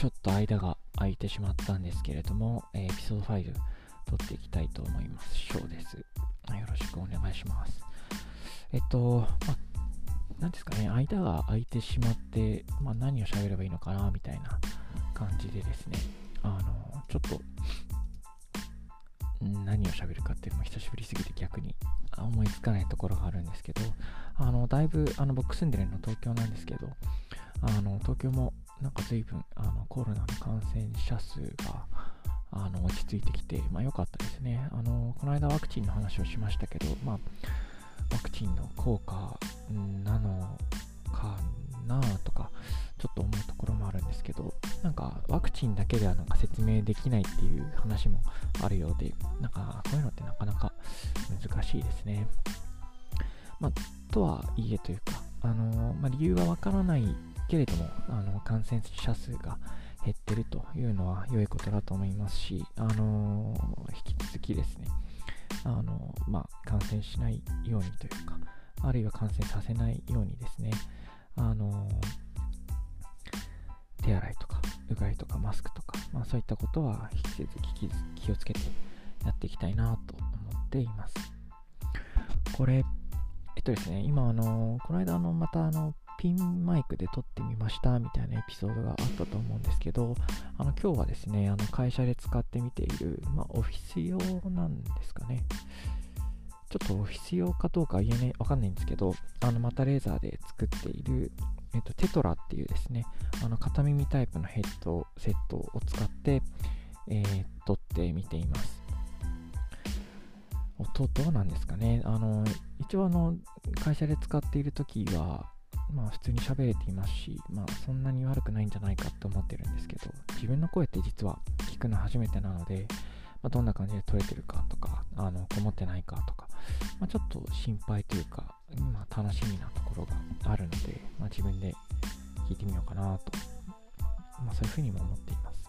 ちょっと間が空いてしまったんですけれども、えエピソード5撮っていきたいと思います。ショーです。よろしくお願いします。えっと、まあ、なんですかね、間が空いてしまって、まあ、何を喋ればいいのかな、みたいな感じでですね、あの、ちょっと、何を喋るかっていうのも久しぶりすぎて逆に思いつかないところがあるんですけど、あの、だいぶ、あの、僕住んでるの東京なんですけど、あの、東京もなんか随分、あの、コロナの感染者数が、あの、落ち着いてきて、まあ良かったですね。あの、この間ワクチンの話をしましたけど、まあ、ワクチンの効果なのかなとか、ちょっと思うところもあるんですけど、なんかワクチンだけではなんか説明できないっていう話もあるようで、なんかこういうのってなかなか難しいですね。まあ、とはいえというか、あのまあ、理由はわからないけれども、あの感染者数が減ってるというのは良いことだと思いますし、あの引き続きですね、あのまあ、感染しないようにというか、あるいは感染させないようにですね、あの手洗いとか、うがいとか、マスクとか、まあ、そういったことは引き続き気をつけてやっていきたいなと思っています。これ、えっとですね、今、あの、この間、の、また、あの、ピンマイクで撮ってみましたみたいなエピソードがあったと思うんですけど、あの、今日はですね、あの、会社で使ってみている、まあ、オフィス用なんですかね。ちょっとオフィス用かどうか言えない、わかんないんですけど、あの、またレーザーで作っている、えっと、テトラっていうですね、あの、片耳タイプのヘッドセットを使って、えー撮ってみています。音どうなんですかねあの、一応あの、会社で使っているときは、まあ普通に喋れていますし、まあそんなに悪くないんじゃないかって思ってるんですけど、自分の声って実は聞くの初めてなので、まあ、どんな感じで撮れてるかとか、あの、こもってないかとか、まあ、ちょっと心配というか、まあ楽しみなところがあるので、まあ自分で聞いてみようかなと、まあそういうふうにも思っています。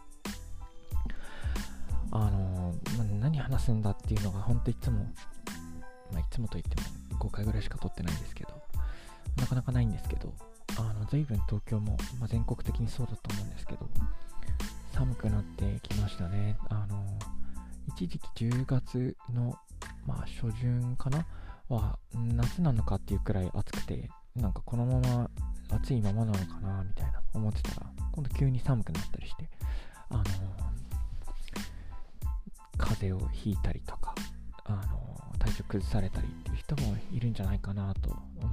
あのまあ何話すんだっていうのが本当いつも、まあ、いつもと言っても5回ぐらいしか撮ってないんですけど、なかなかないんですけど、あの随分東京も、まあ、全国的にそうだと思うんですけど、寒くなってきましたね。あの一時期10月の、まあ、初旬かな？は夏なのかっていうくらい暑くて、なんかこのまま暑いままなのかなみたいな思ってたら、今度急に寒くなったりして、あの風邪をひいたりとか、あの体調崩されたりっていう人もいるんじゃないかなと思。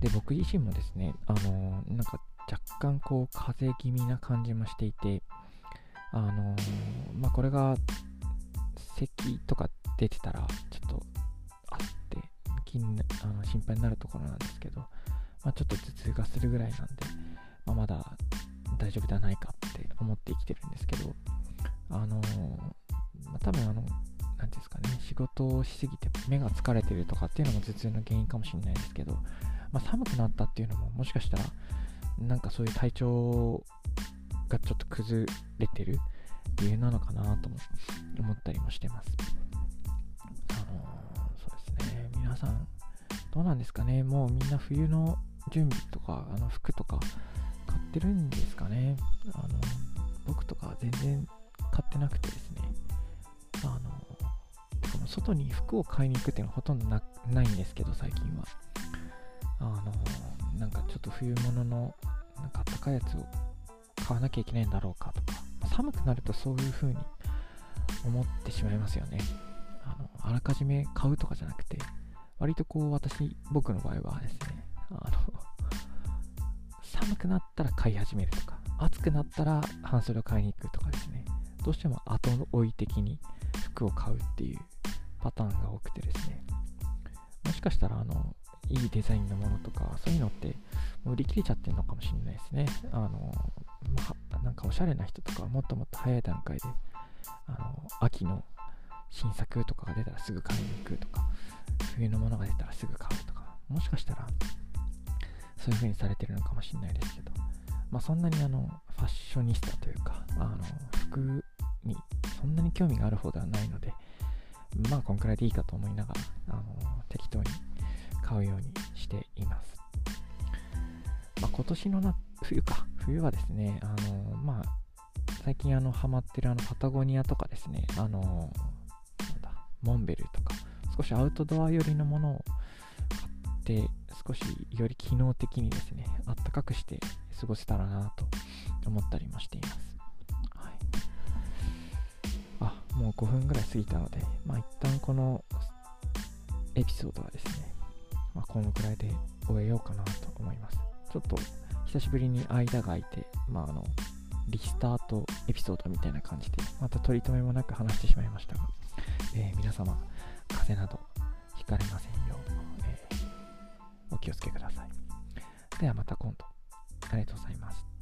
で、僕自身もですね、あのなんか若干こう風邪気味な感じもしていて、あのまあ、これが咳とか出てたらちょっとあって気にあの心配になるところなんですけど、まあ、ちょっと頭痛がするぐらいなんで、まあ、まだ大丈夫ではないかって思って生きてるんですけど、あのまあ、多分あの、なんていうんですかね、仕事をしすぎて目が疲れてるとかっていうのも頭痛の原因かもしれないですけど、まあ、寒くなったっていうのももしかしたら、なんかそういう体調がちょっと崩れてる理由なのかなとも思ったりもしてます。あのそうですね、皆さん、どうなんですかね、もうみんな冬の準備とか、あの服とか買ってるんですかね。あの僕とか全然買ってなくてですね、あの、外に服を買いに行くっていうのはほとんどないんですけど、最近は。あの、なんかちょっと冬物の、なんかあったかいやつを買わなきゃいけないんだろうかとか、寒くなるとそういう風に思ってしまいますよね。あの、あらかじめ買うとかじゃなくて、割とこう私、僕の場合はですね、あの、寒くなったら買い始めるとか、暑くなったら半袖を買いに行くとかですね、どうしても後追い的に服を買うっていうパターンが多くてですね、もしかしたらあの、いいデザインのものとか、そういうのって売り切れちゃってるのかもしれないですね。あの、ま、なんかおしゃれな人とかもっともっと早い段階で、あの、秋の新作とかが出たらすぐ買いに行くとか、冬のものが出たらすぐ買うとか、もしかしたらそういう風にされてるのかもしれないですけど、まあそんなにあの、ファッショニスタというか、あの、服にそんなに興味がある方ではないので、まあこんくらいでいいかと思いながら、あの、適当に買うようにしています。まあ今年のな、冬か、冬はですね、あのまあ、最近あのハマってるあのパタゴニアとかですね、あのなんだモンベルとか、少しアウトドア寄りのものを買って、少しより機能的にですね、あったかくして過ごせたらなと思ったりもしています。はい、あ、もう5分ぐらい過ぎたので、まあ一旦このエピソードはですね、まあ、このくらいで終えようかなと思います。ちょっと久しぶりに間が空いて、まあ、あのリスタートエピソードみたいな感じで、また取り留めもなく話してしまいましたが、えー、皆様、風邪などひかれませんよう、えー、お気をつけください。ではまた今度、ありがとうございます。